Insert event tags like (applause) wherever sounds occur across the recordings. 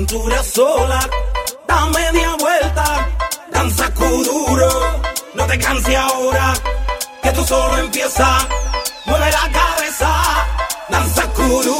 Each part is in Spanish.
cintura sola, da media vuelta, danza duro, no te canses ahora, que tú solo empieza, mueve la cabeza, danza duro.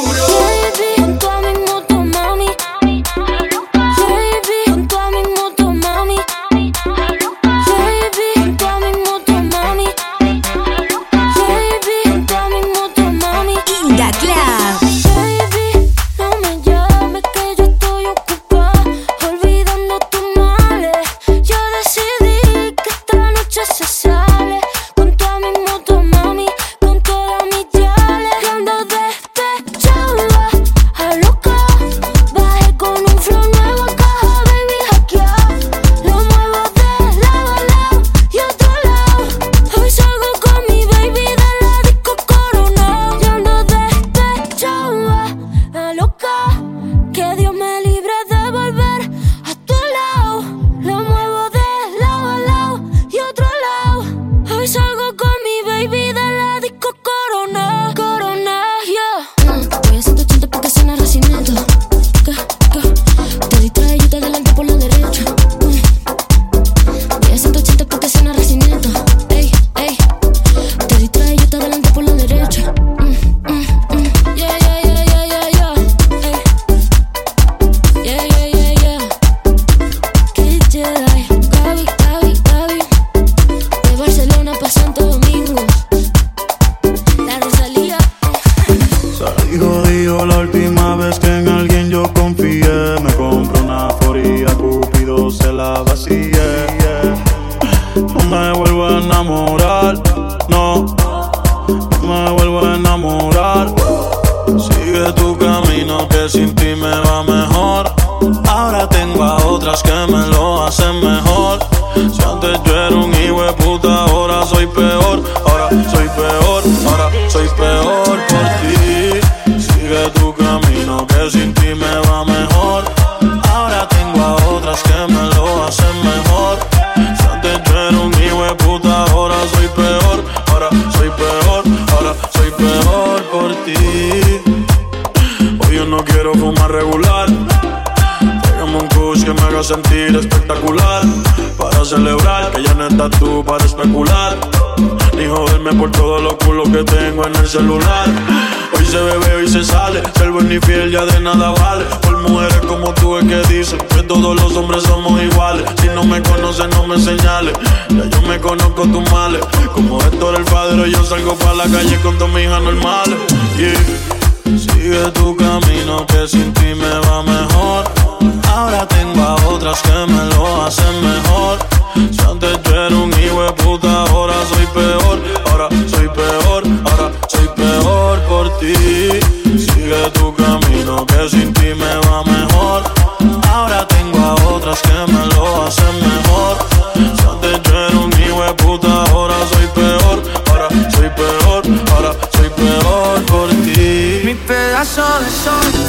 estás tú para especular. Ni joderme por todos los culos que tengo en el celular. Hoy se bebe hoy se sale, ser buen y fiel ya de nada vale. Por mujeres como tú es que dicen que todos los hombres somos iguales. Si no me conoces, no me señales. Ya yo me conozco tus males. Como Héctor el padre, yo salgo para la calle con dos mijas normales. Yeah. Sigue tu camino que sin ti me va mejor. Ahora tengo a otras que me lo hacen mejor. Si antes ahora soy peor, ahora soy peor, ahora soy peor por ti. Sigue tu camino que sin ti me va mejor. Ahora tengo a otras que me lo hacen mejor. Si antes yo era un hijo de puta, ahora soy peor, ahora soy peor, ahora soy peor por ti. Mi pedazo de sol.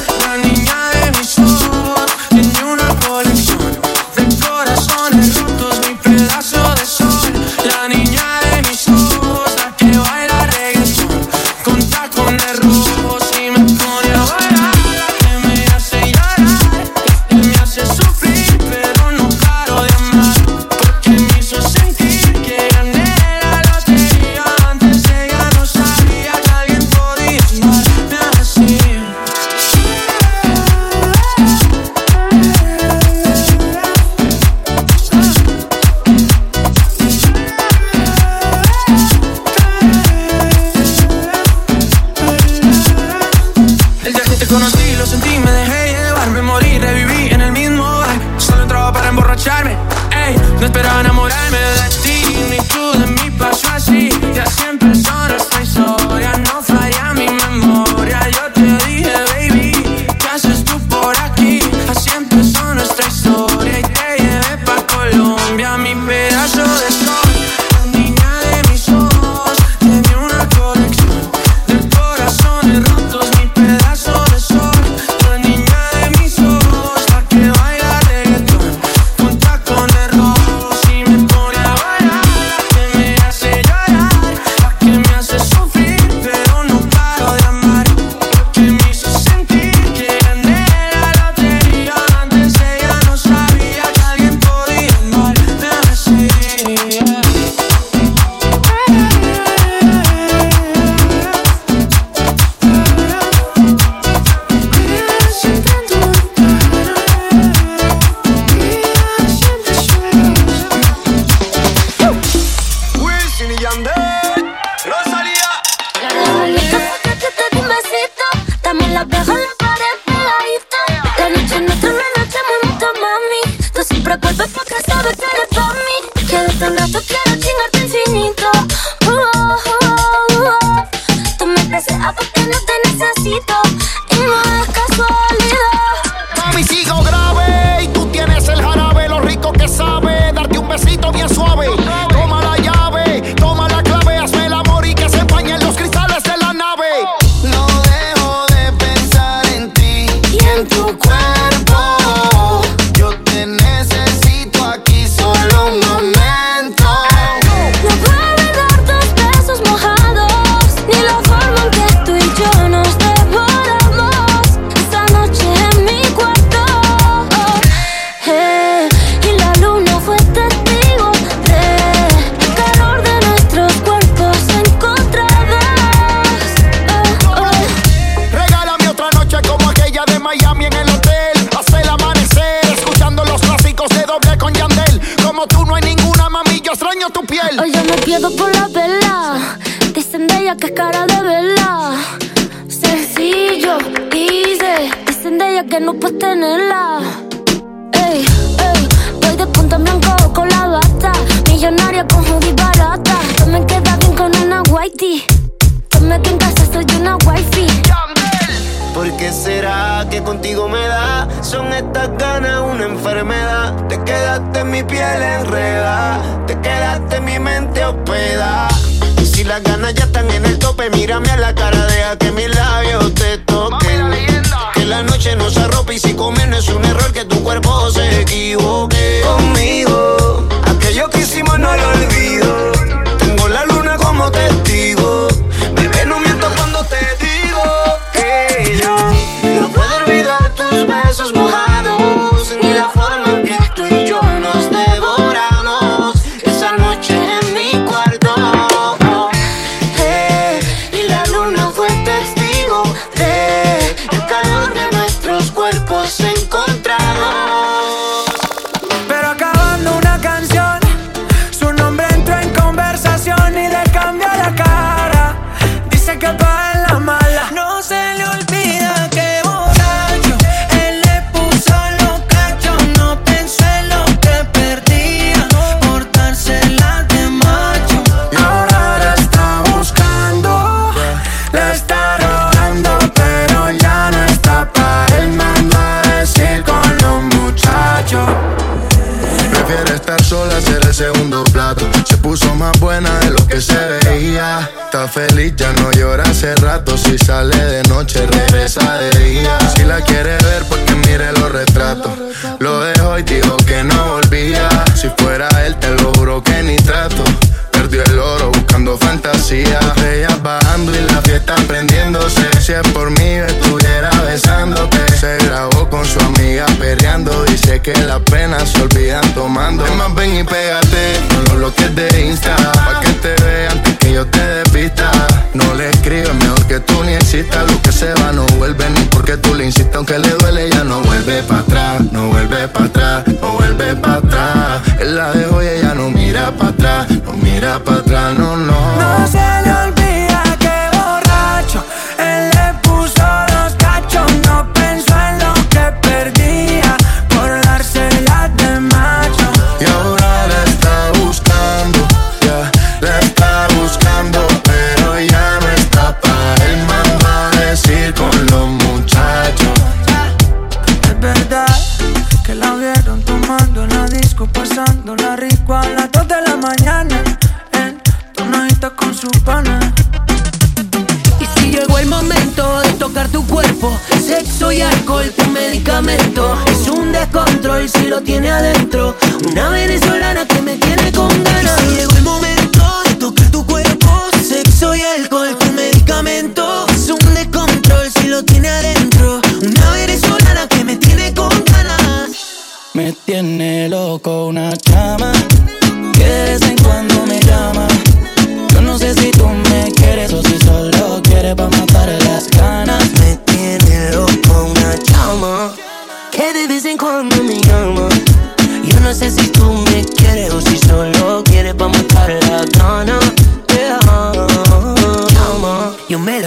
que las penas se olvidan tomando. Es más, ven y pégate con los bloques de Insta. Pa' que te vea antes que yo te despista. No le escribas, mejor que tú ni existas. Lo que se va no vuelve ni porque tú le insistas. Aunque le duele, ya no vuelve para atrás. No vuelve para atrás, no vuelve para atrás. Él la dejó y ella no mira para atrás. No mira para atrás, no, no. No se le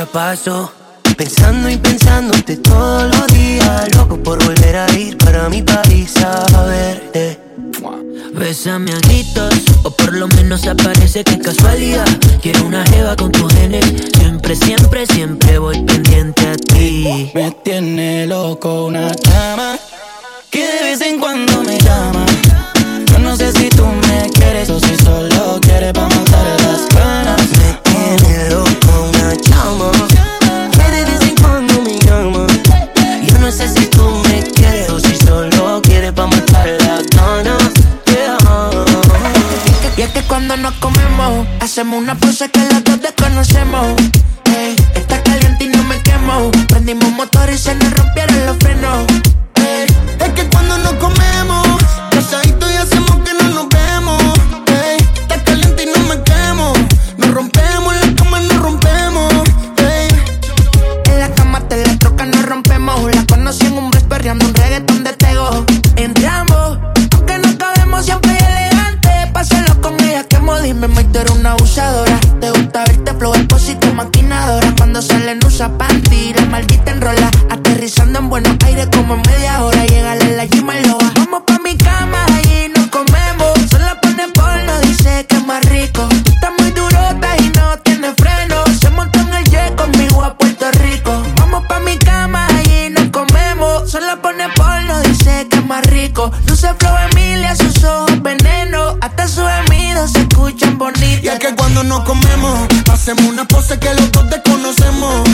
paso pensando y pensándote todos los días. Loco por volver a ir para mi país a verte. Bésame a gritos, o por lo menos aparece que casualidad. Quiero una jeva con tus genes. Siempre, siempre, siempre voy pendiente a ti. Me tiene loco una cama que de vez en cuando me llama. Yo no sé si tú me quieres o si solo quieres pa' matar. cuando nos comemos. Hacemos una pose que los dos desconocemos. Está caliente y no me quemo. Prendimos motor y se nos rompieron los frenos. Es que cuando nos comemos mami, tú eres una abusadora. Te gusta verte flow, esposito, maquinadora. Cuando salen usa panty, la maldita no comemos. Hacemos una pose que los dos desconocemos.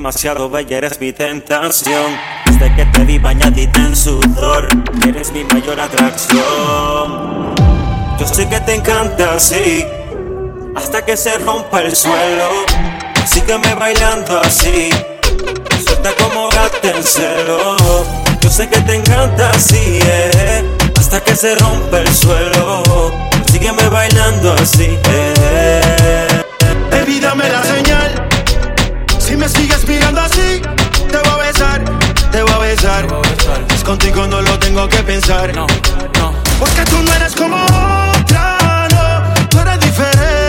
demasiado bella, eres mi tentación. Desde que te vi bañadita en sudor, eres mi mayor atracción. Yo sé que te encanta así, hasta que se rompa el suelo. Sígueme bailando así, suelta como gato en celo. Yo sé que te encanta así, eh, hasta que se rompa el suelo. Sígueme bailando así, eh. Baby, dame la señal si me sigues mirando así, te voy a besar, te voy a besar. Es contigo no lo tengo que pensar. No, no. Porque tú no eres como otra, no, tú eres diferente.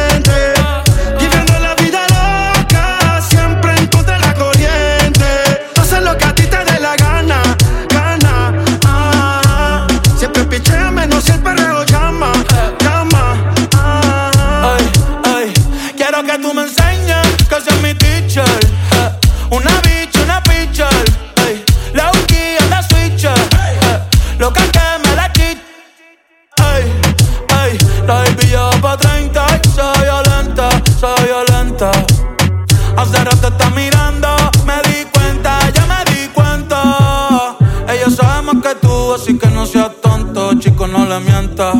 Que tú, así que no seas tonto, chico, no le mientas.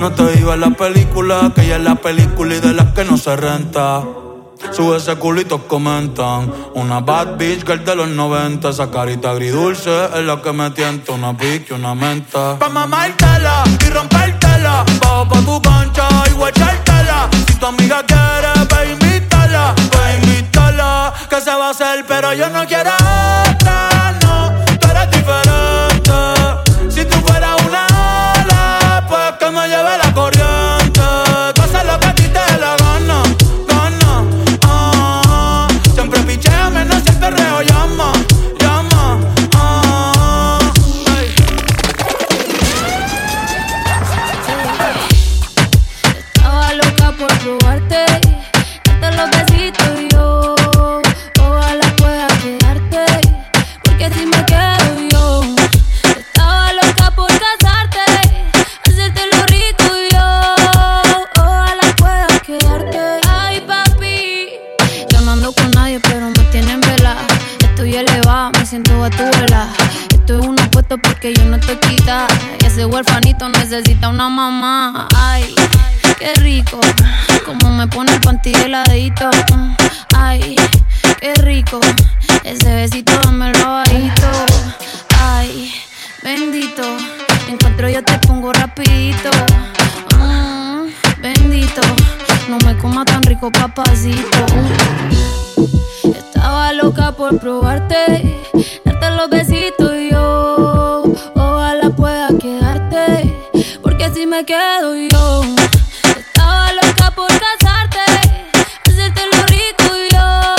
No te iba la película, que ella es la película y de las que no se renta. Sube ese culito, comentan. Una bad bitch girl de los 90. Esa carita agridulce es la que me tienta. Una pique, una menta. Pa' mamártela y rompértela. Bajo pa' tu cancha y guachártela. Si tu amiga quiere, ve invítala. Ve invítala. Que se va a hacer, pero yo no quiero otra, ese huerfanito necesita una mamá. Ay, qué rico. Como me pone el panty heladito. Ay, qué rico. Ese besito dámelo bajito. Ay, bendito. Encuentro yo te pongo rapidito. Mm, bendito. No me coma tan rico, papacito. Estaba loca por probarte, darte los besitos y yo. Me quedo yo. Estaba loca por casarte, hacerte lo rico y yo.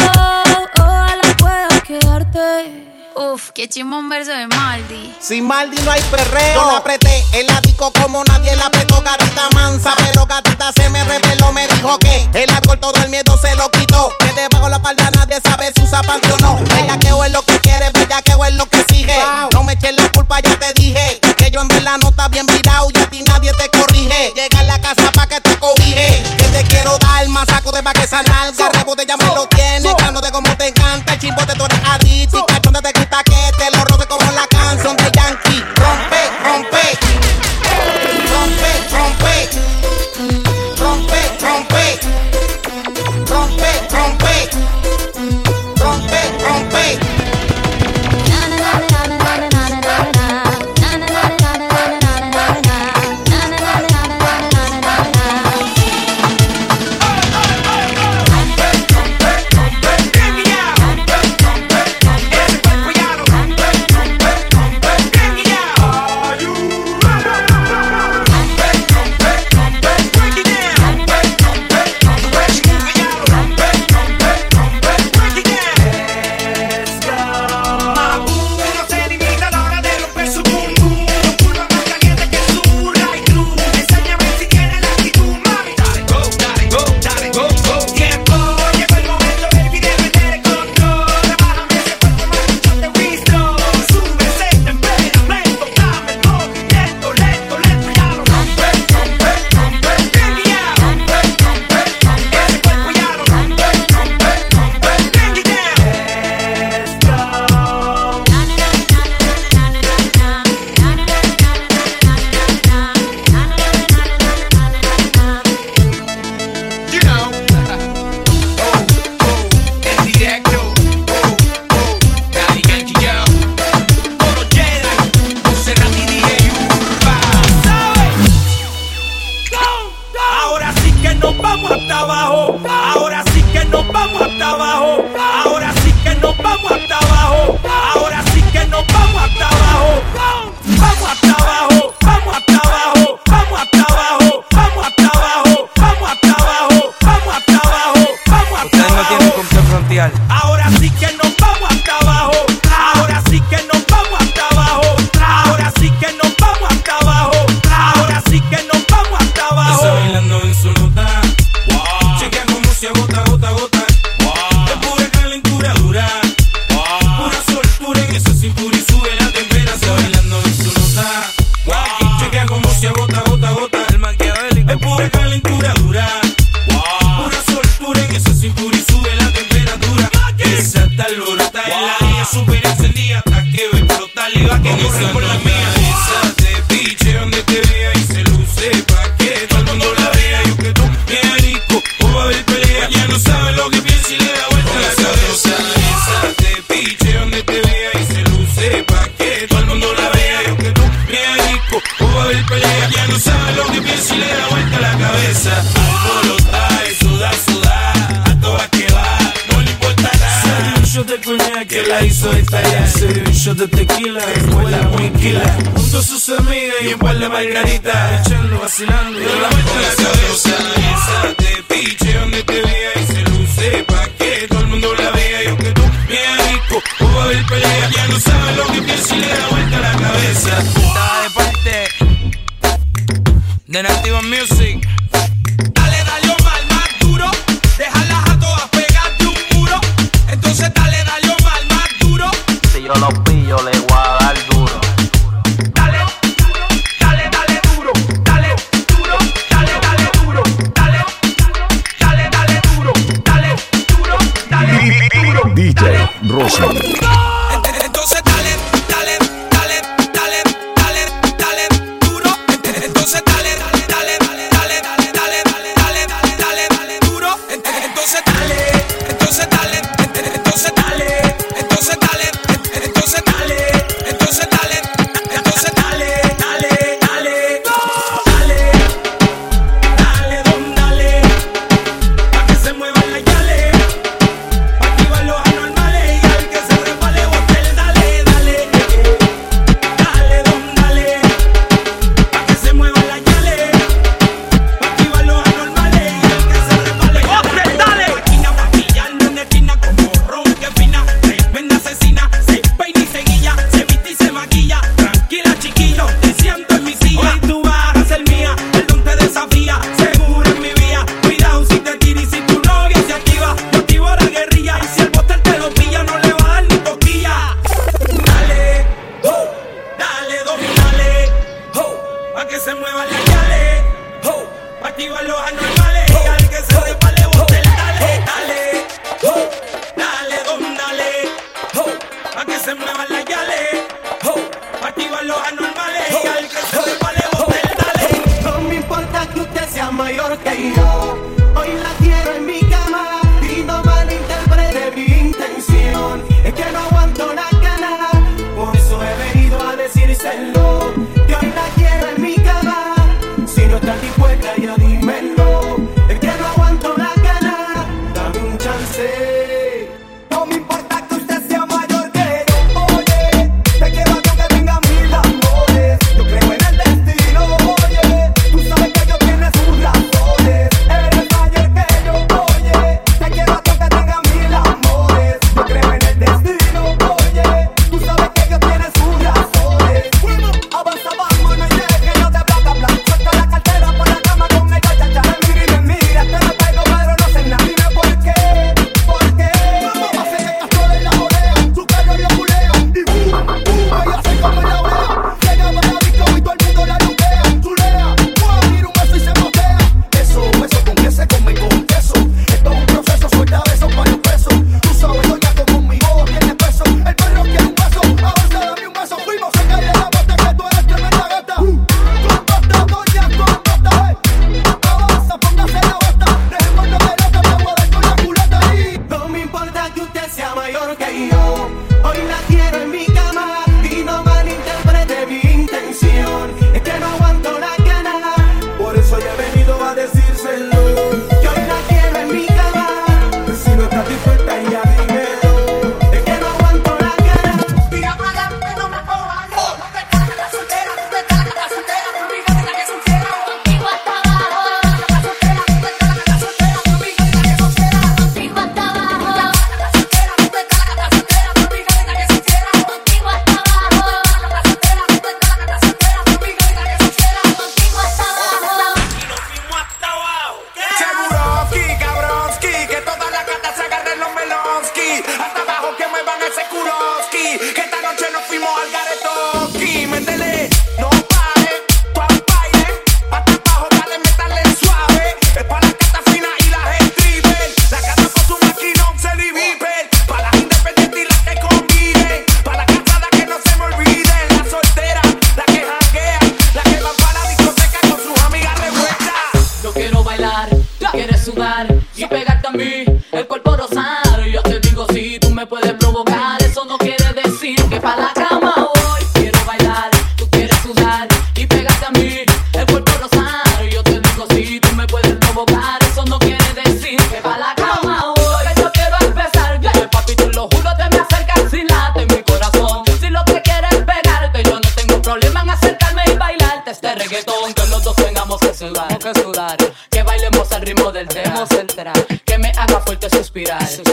Ojalá pueda quedarte. Uf, qué chimón un verso de Maldi. Sin Maldi no hay perreo. Yo la apreté en la disco como nadie la apretó, gatita mansa. Pero gatita se me reveló, me dijo que el alcohol todo el miedo se lo quitó. Que debajo la palda nadie sabe si usa o no. Ella de pa' que esa nalga. Rebote ya me lo soy un shot de tequila, escuela muy quila. Junto a sus amigas y un par de margaritas. Echando, vacilando. Y de la vuelta la cabeza Esa de piche donde te vea y se luce Pa' que todo el mundo la vea Y aunque tú bien rico, hubo haber pelea Ya no sabe lo que piensa y le da vuelta la cabeza. Estaba de parte de Nativa Music.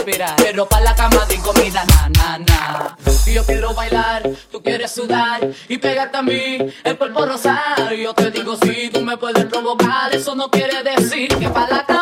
Pero pa' la cama de comida, na, na, na. Y yo quiero bailar, tú quieres sudar y pegarte a mí, el cuerpo rosar. Yo te digo, si tú me puedes provocar. Eso no quiere decir que pa' la cama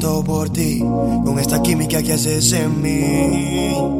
por ti, con esta química que haces en mí.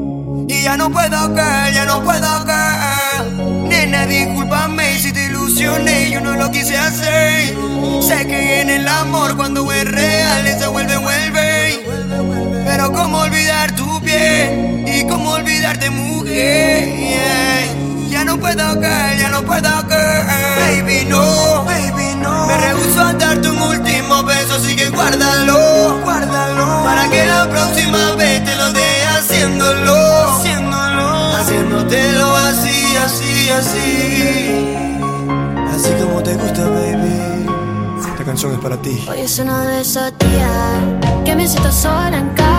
para ti. Hoy es una de esos días que me siento sola en casa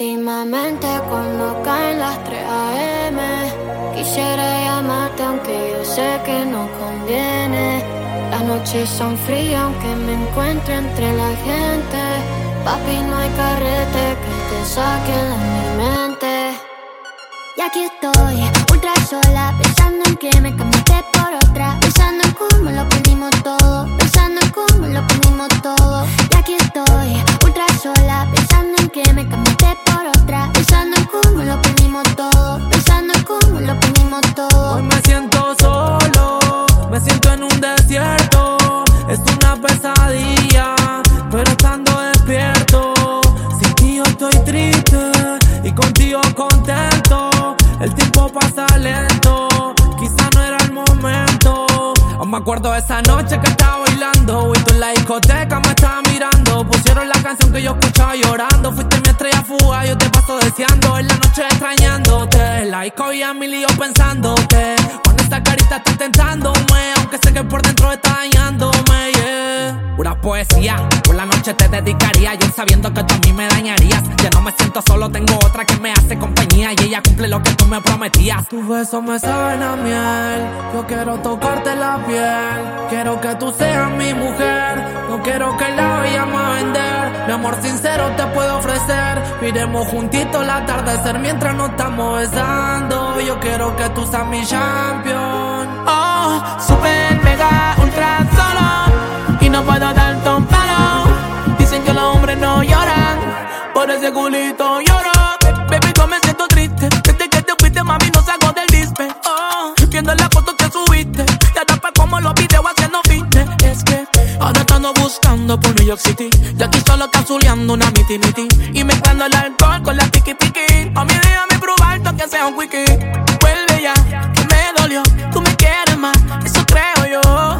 últimamente cuando caen las 3 a.m. Quisiera llamarte aunque yo sé que no conviene. Las noches son frías aunque me encuentre entre la gente. Papi, no hay carrete que te saque de mi mente. Y aquí estoy, ultra sola, pensando en que me cambiaste por otra. Pensando en cómo lo perdimos todo, pensando en cómo lo perdimos todo. Y aquí estoy, ultra sola, pensando en que me cambiaste por otra. Pensando en lo perdimos todo, pensando en cómo perdimos todo. Hoy me siento solo, me siento en un desierto. Es una pesadilla, pero estando despierto. Sin ti yo estoy triste y contigo contento. El tiempo pasa lento, quizá no era el momento. Aún me acuerdo de esa noche que estaba bailando y en la discoteca me estabas Pusieron la canción que yo escuchaba llorando. Fuiste mi estrella fuga, yo te paso deseando. En la noche extrañándote. En la disco y a mi lío pensándote. Con esta carita está tentándome, aunque sé que por dentro está dañándome. Yeah. Pura poesía, por la noche te dedicaría. Yo sabiendo que tú a mí me dañarías. Ya no me siento solo, tengo otra que me hace compañía. Y ella cumple lo que tú me prometías. Tus besos me saben a miel. Yo quiero tocarte la piel. Quiero que tú seas mi mujer. No quiero que la vayamos a vender. Mi amor sincero te puedo ofrecer. Miremos juntitos el atardecer mientras nos estamos besando. Yo quiero que tú seas mi champion. Oh, super mega ultra solo y no puedo darte un palo. Dicen que los hombres no lloran, por ese culito lloro. Baby, yo me siento triste desde que te fuiste, mami, no salgo del dispe. Oh, viendo las fotos que subiste, te atrapa como los videos buscando por New York City, y aquí solo cazuleando una miti miti y mezclando el alcohol con la tiki tiki. A mí déjame probar que sea un wiki. Vuelve ya, que me dolió. Tú me quieres más, eso creo yo.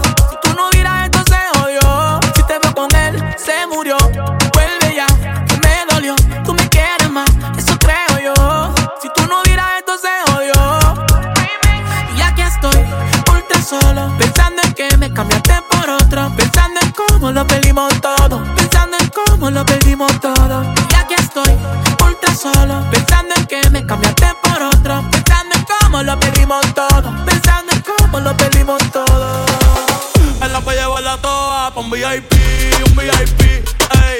VIP, un VIP, ey.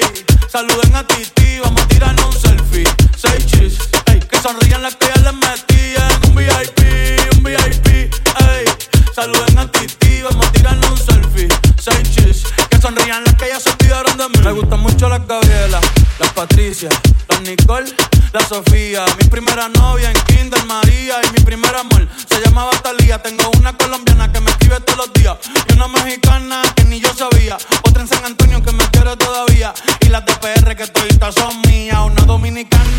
Saluden a Titi, vamos a tirarnos un selfie. Seis chis, ey. Que sonrían las que ya les metían. Un VIP, un VIP, ey. Saluden a Titi, vamos a tirarnos un selfie. Seis chis, que sonrían las que ya se olvidaron de mí. Me gustan mucho las Gabriela, las Patricia, las Nicole, la Sofía. Mi primera novia en Kinder María y mi primer amor se llamaba Talía. Tengo una colombiana que me escribe todos los días y una mexicana que ni yo sabía. Otra en San Antonio que me quiere todavía y las de PR que toditas son mías. Una dominicana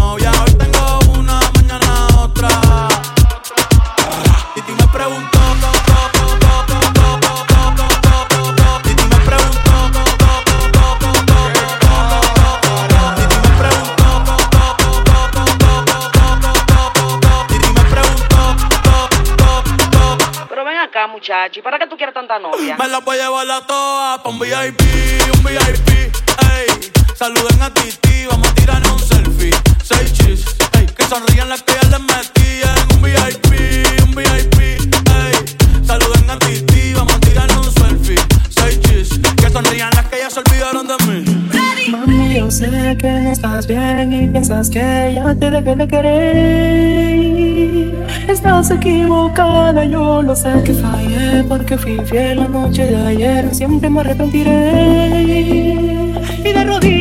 muchacho, ¿y para qué tú quieres tanta novia? Me la voy a llevar la toa pa' un VIP, un VIP, ey. Saluden a Titi, vamos a tirarnos un selfie. Seis chis, ey. Que sonrían las que ya les metían. Un VIP, un VIP, ey. Saluden a Titi, vamos a tirarnos un selfie. Seis chis, que sonrían las que ya se olvidaron de mí. Sé que no estás bien y piensas que ya te dejé de querer. Estás equivocada, yo lo sé que fallé porque fui fiel la noche de ayer. Siempre me arrepentiré. Y de rodillas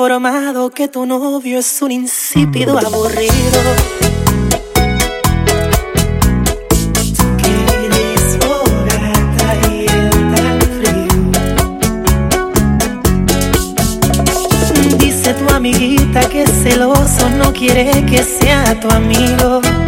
informado que tu novio es un insípido aburrido. Dice tu Amiguita que celoso no quiere que sea tu amigo.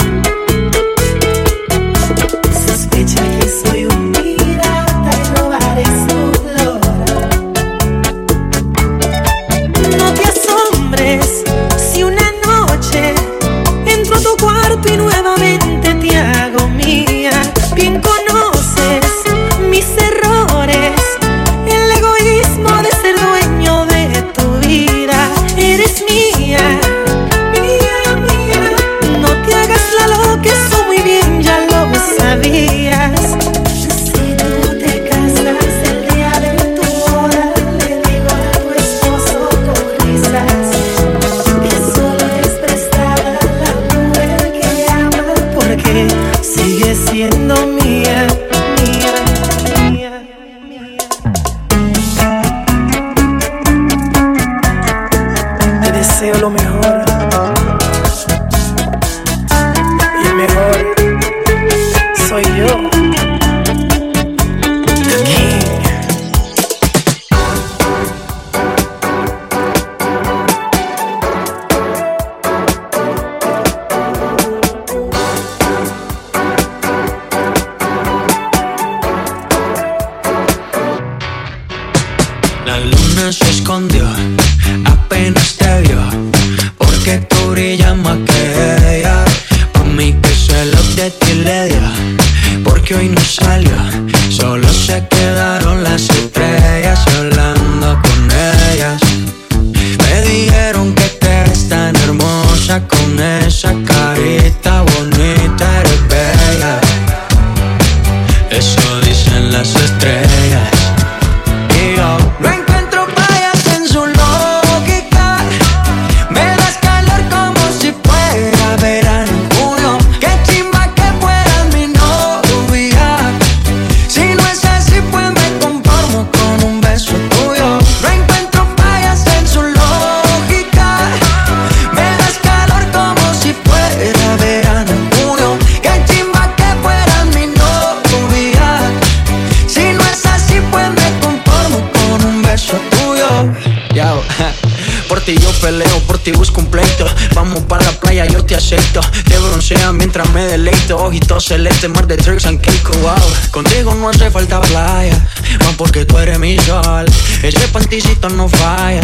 activus completo. Vamos para la playa, yo te acepto. Te broncea mientras me deleito. Ojitos celeste, mar de tricks and cake, wow. Contigo no hace falta playa, más porque tú eres mi sol. Ese panticito no falla,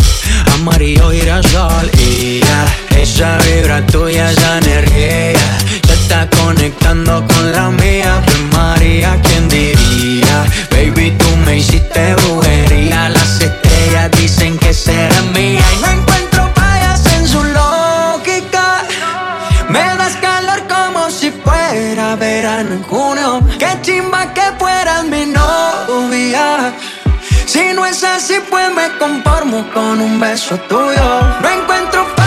amarillo girasol. Y ya, esa vibra tuya, esa energía. Se está conectando con la mía. Pues María, ¿quién diría? Baby, tú me hiciste brujería. Las estrellas dicen que será es así, pues me conformo con un beso tuyo. No encuentro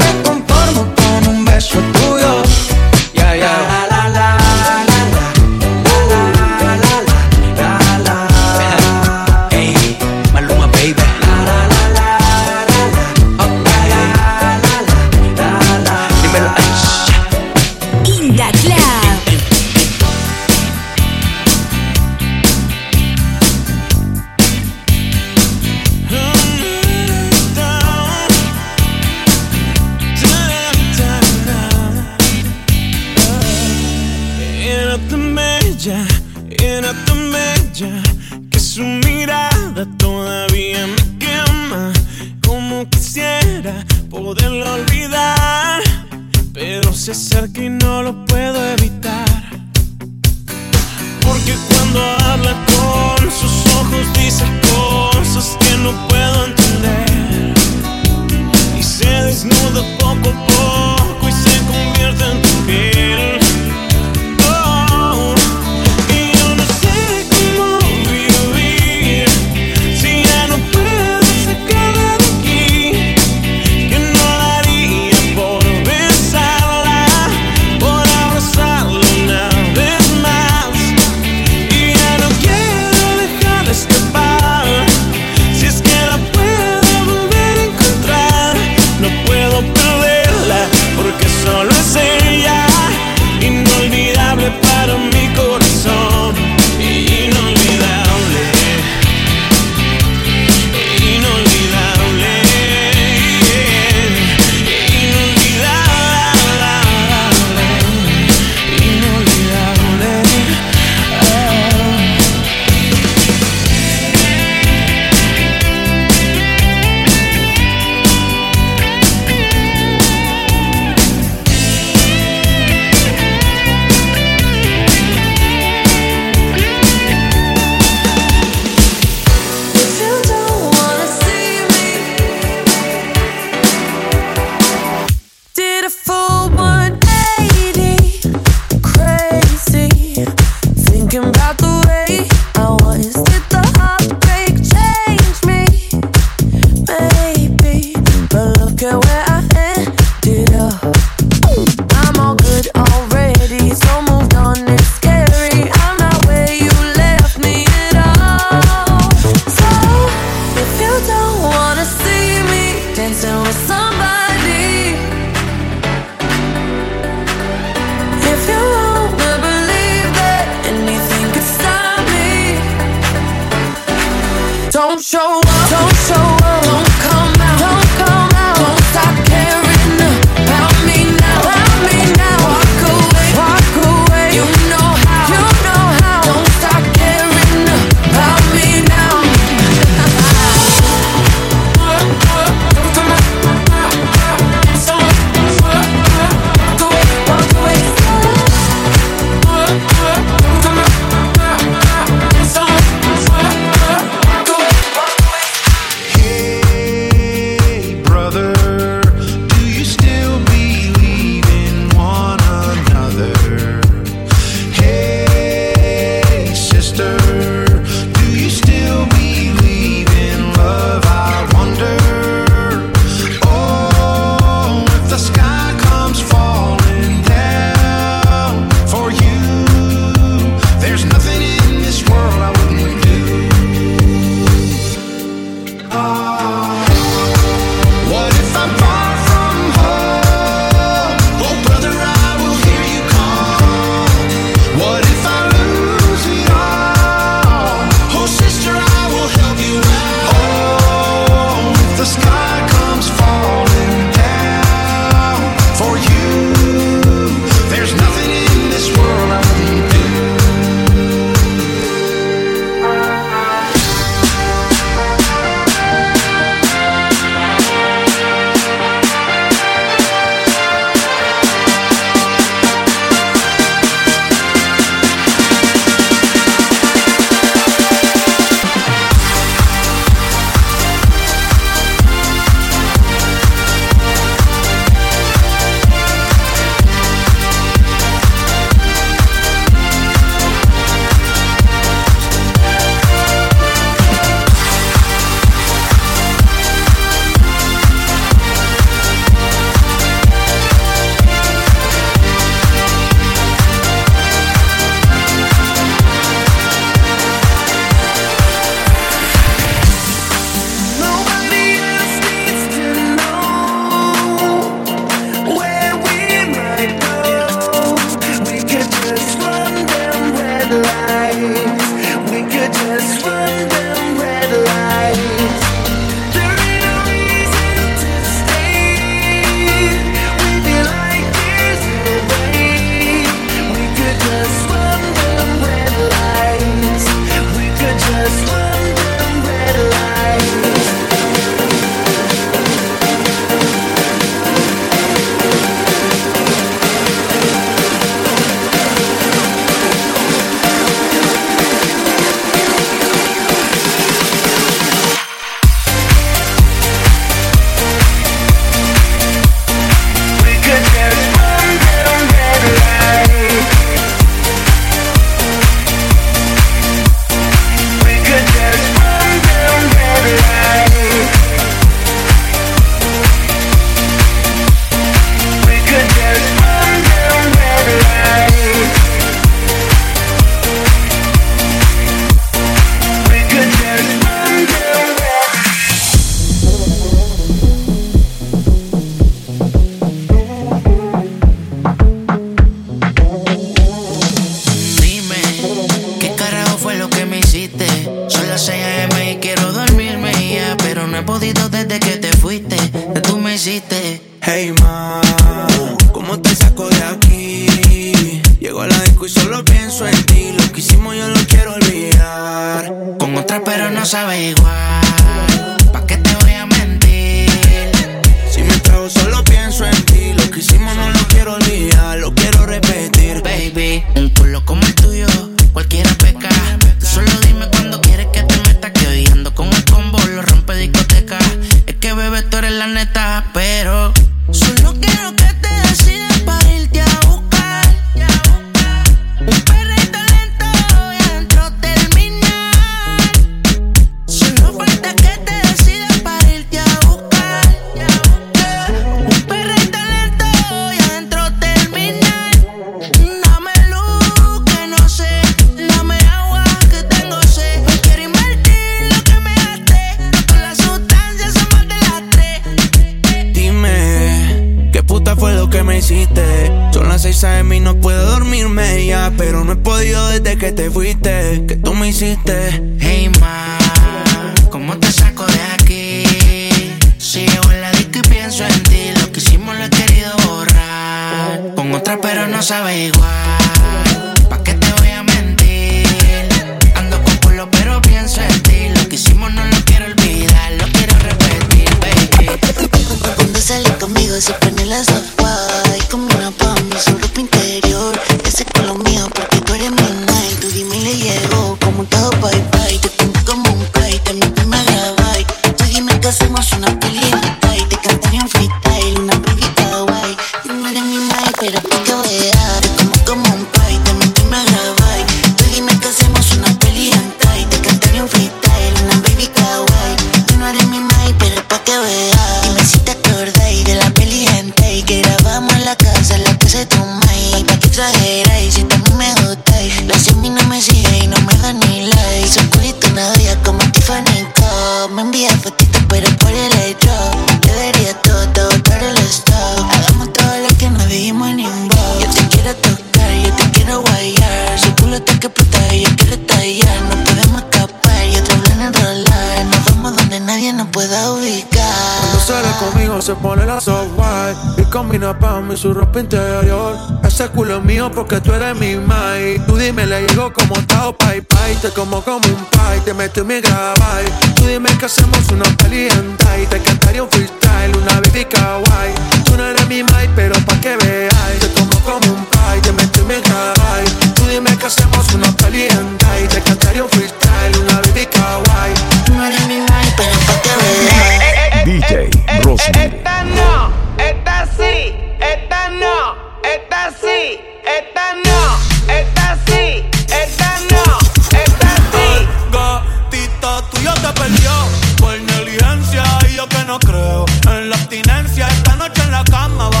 se pone la soft white Y combina pa' mí su ropa interior. Ese culo es mío porque tú eres mi mai. Tú dime, le llego como Tao Pai Pai. Te como como un pai, te meto en mi grabai. Tú dime que hacemos una peli en Thai. Te cantaría un freestyle, una baby kawaii. Tú no eres mi mai, pero pa' que veáis. Te como como un pai, te meto en mi grabai. Tú dime que hacemos una peli en Thai. Te cantaría un freestyle, una baby kawaii. Tú no eres mi mai, pero pa' que veáis DJ Rosemary. Esta no, esta sí, esta no, esta sí, esta no, esta sí, esta no, esta sí. Gatita tuya te perdió por negligencia y yo que no creo en la abstinencia. Esta noche en la cama va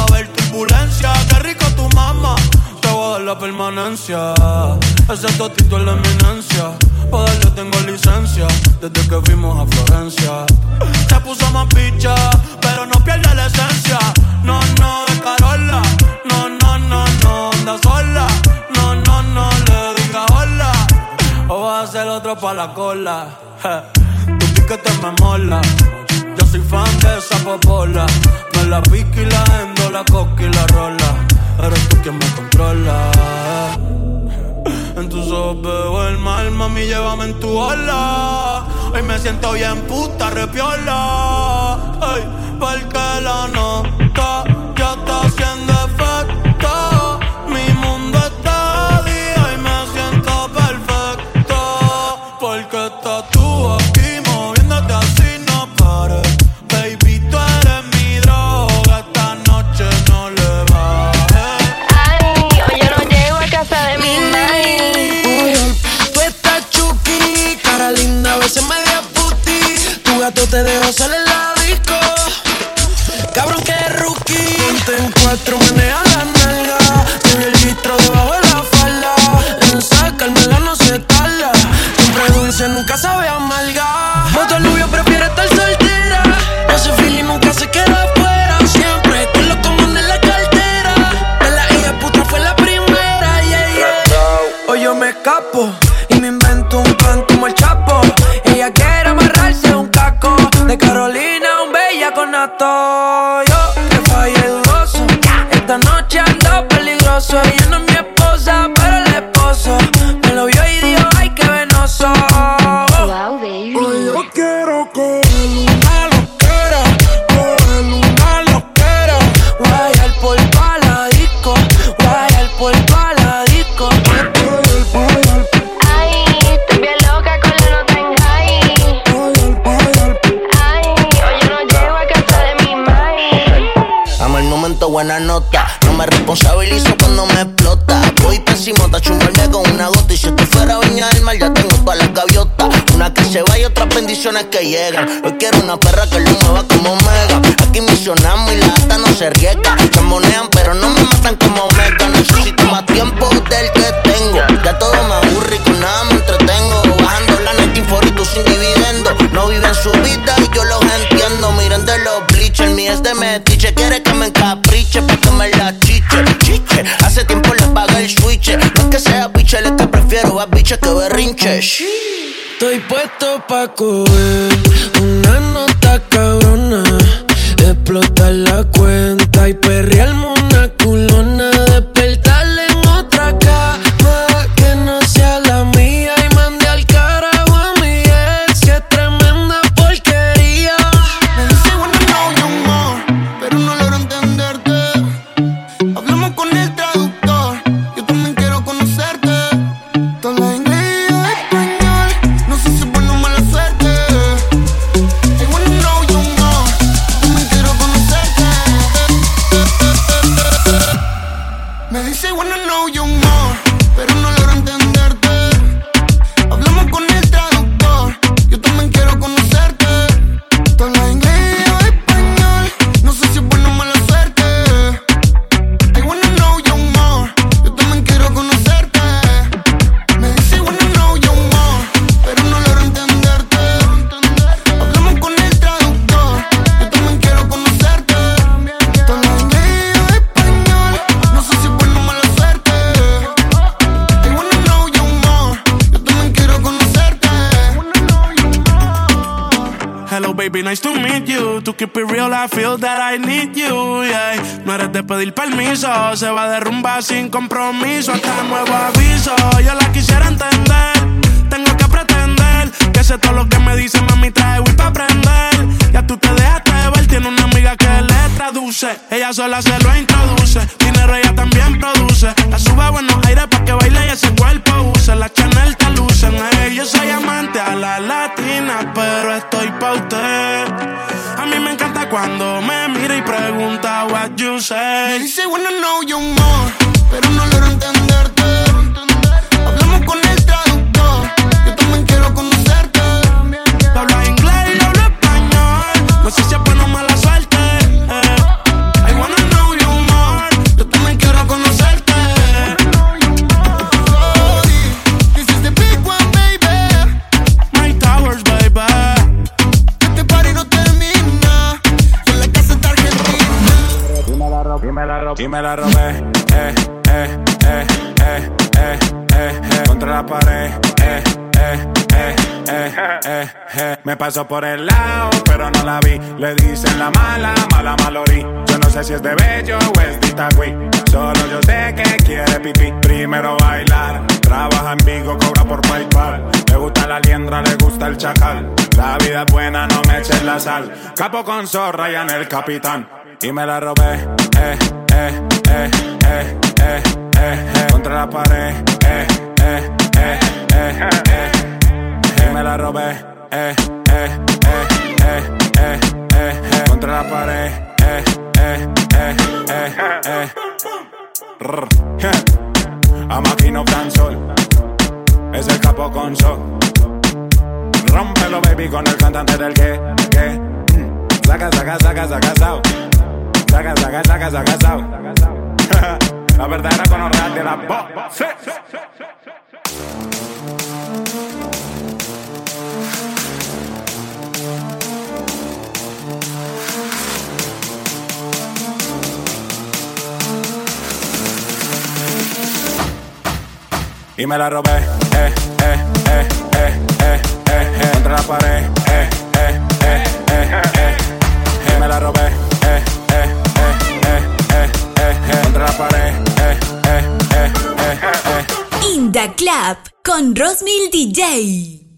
la permanencia. Ese totito es la eminencia. Pa' darle tengo licencia desde que fuimos a Florencia. Se puso más picha, pero no pierde la esencia. No, no, de Carola. No, no, no, no, anda sola. No, no, no, le diga hola. O vas a ser otro pa' la cola. Tu piquete me mola. Yo soy fan de esa popola. Me la pica y la endo, la coca y la rola. Eres tú quien me controla. En tus ojos veo el mal, mami, llévame en tu ola. Hoy me siento bien puta, repiola. Ay, porque la nota ya está haciendo Gato te dejó solo en la disco. Cabrón que rookie. Ponte en cuatro, menea la nalga. Tiene el litro debajo de la falda. En sacármela no se tarda. Siempre dulce, nunca sabe de Carolina, un bella con bendiciones que llegan. Hoy quiero una perra que lo mueva como mega. Aquí misionamos y la ata no se riega. Se pero no me matan como mega. Necesito más tiempo del que tengo. Ya todo me aburre y con nada me entretengo. Bajando la net tú sin dividendo. No viven su vida y yo los entiendo. Miren de los bleachers, mi es de metiche. Quiere que me encapriche pa' que me la chiche. Chiche, hace tiempo le pagué el switch. No es que sea biche, es que prefiero a biche que berrinche. Estoy puesto pa' coger una nota cabrona, explotar la cuenta y perrearme una culona, baby, nice to meet you. To keep it real, I feel that I need you. Yeah. No eres de pedir permiso, se va a derrumbar sin compromiso. Hasta nuevo aviso, yo la quisiera entender. Tengo que pretender que sé todo lo que me dice, mami, trae Wii pa' aprender. Ya tú te dejaste ver, tiene una amiga que le traduce. Ella sola se lo introduce. Pregunta what you Me say. dice wanna know you me la robé, eh, eh, eh, eh, eh, eh, eh, contra la pared, eh, eh, eh, eh, eh, eh. Me pasó por el lado, pero no la vi. Le dicen la mala, mala malorí. Yo no sé si es de bello o es de Itagüí. Solo yo sé que quiere pipí. Primero bailar, trabaja en Vigo, cobra por PayPal. Le gusta la liendra, le gusta el chacal. La vida es buena, no me eches la sal. Capo con zorra y en el capitán. Y me la robé, eh, eh, eh, eh, eh, eh, eh, contra la pared, eh, eh, eh, eh, eh, y me la robé, eh, eh, eh, eh, eh, eh, eh, contra la pared, eh, eh, eh, eh, eh. Rr, yeah. A máquina dancehall, es el capo con sol. Rómpelo, baby, con el cantante del que, que. mm. Saca, saca, saca, saca, sao. Saca, saca, saca, saca, sao. (laughs) La verdadera con de la voz. Y me la robé, eh, eh, eh, eh, eh, eh, eh, contra la pared, Inda Club con Rosmil DJ.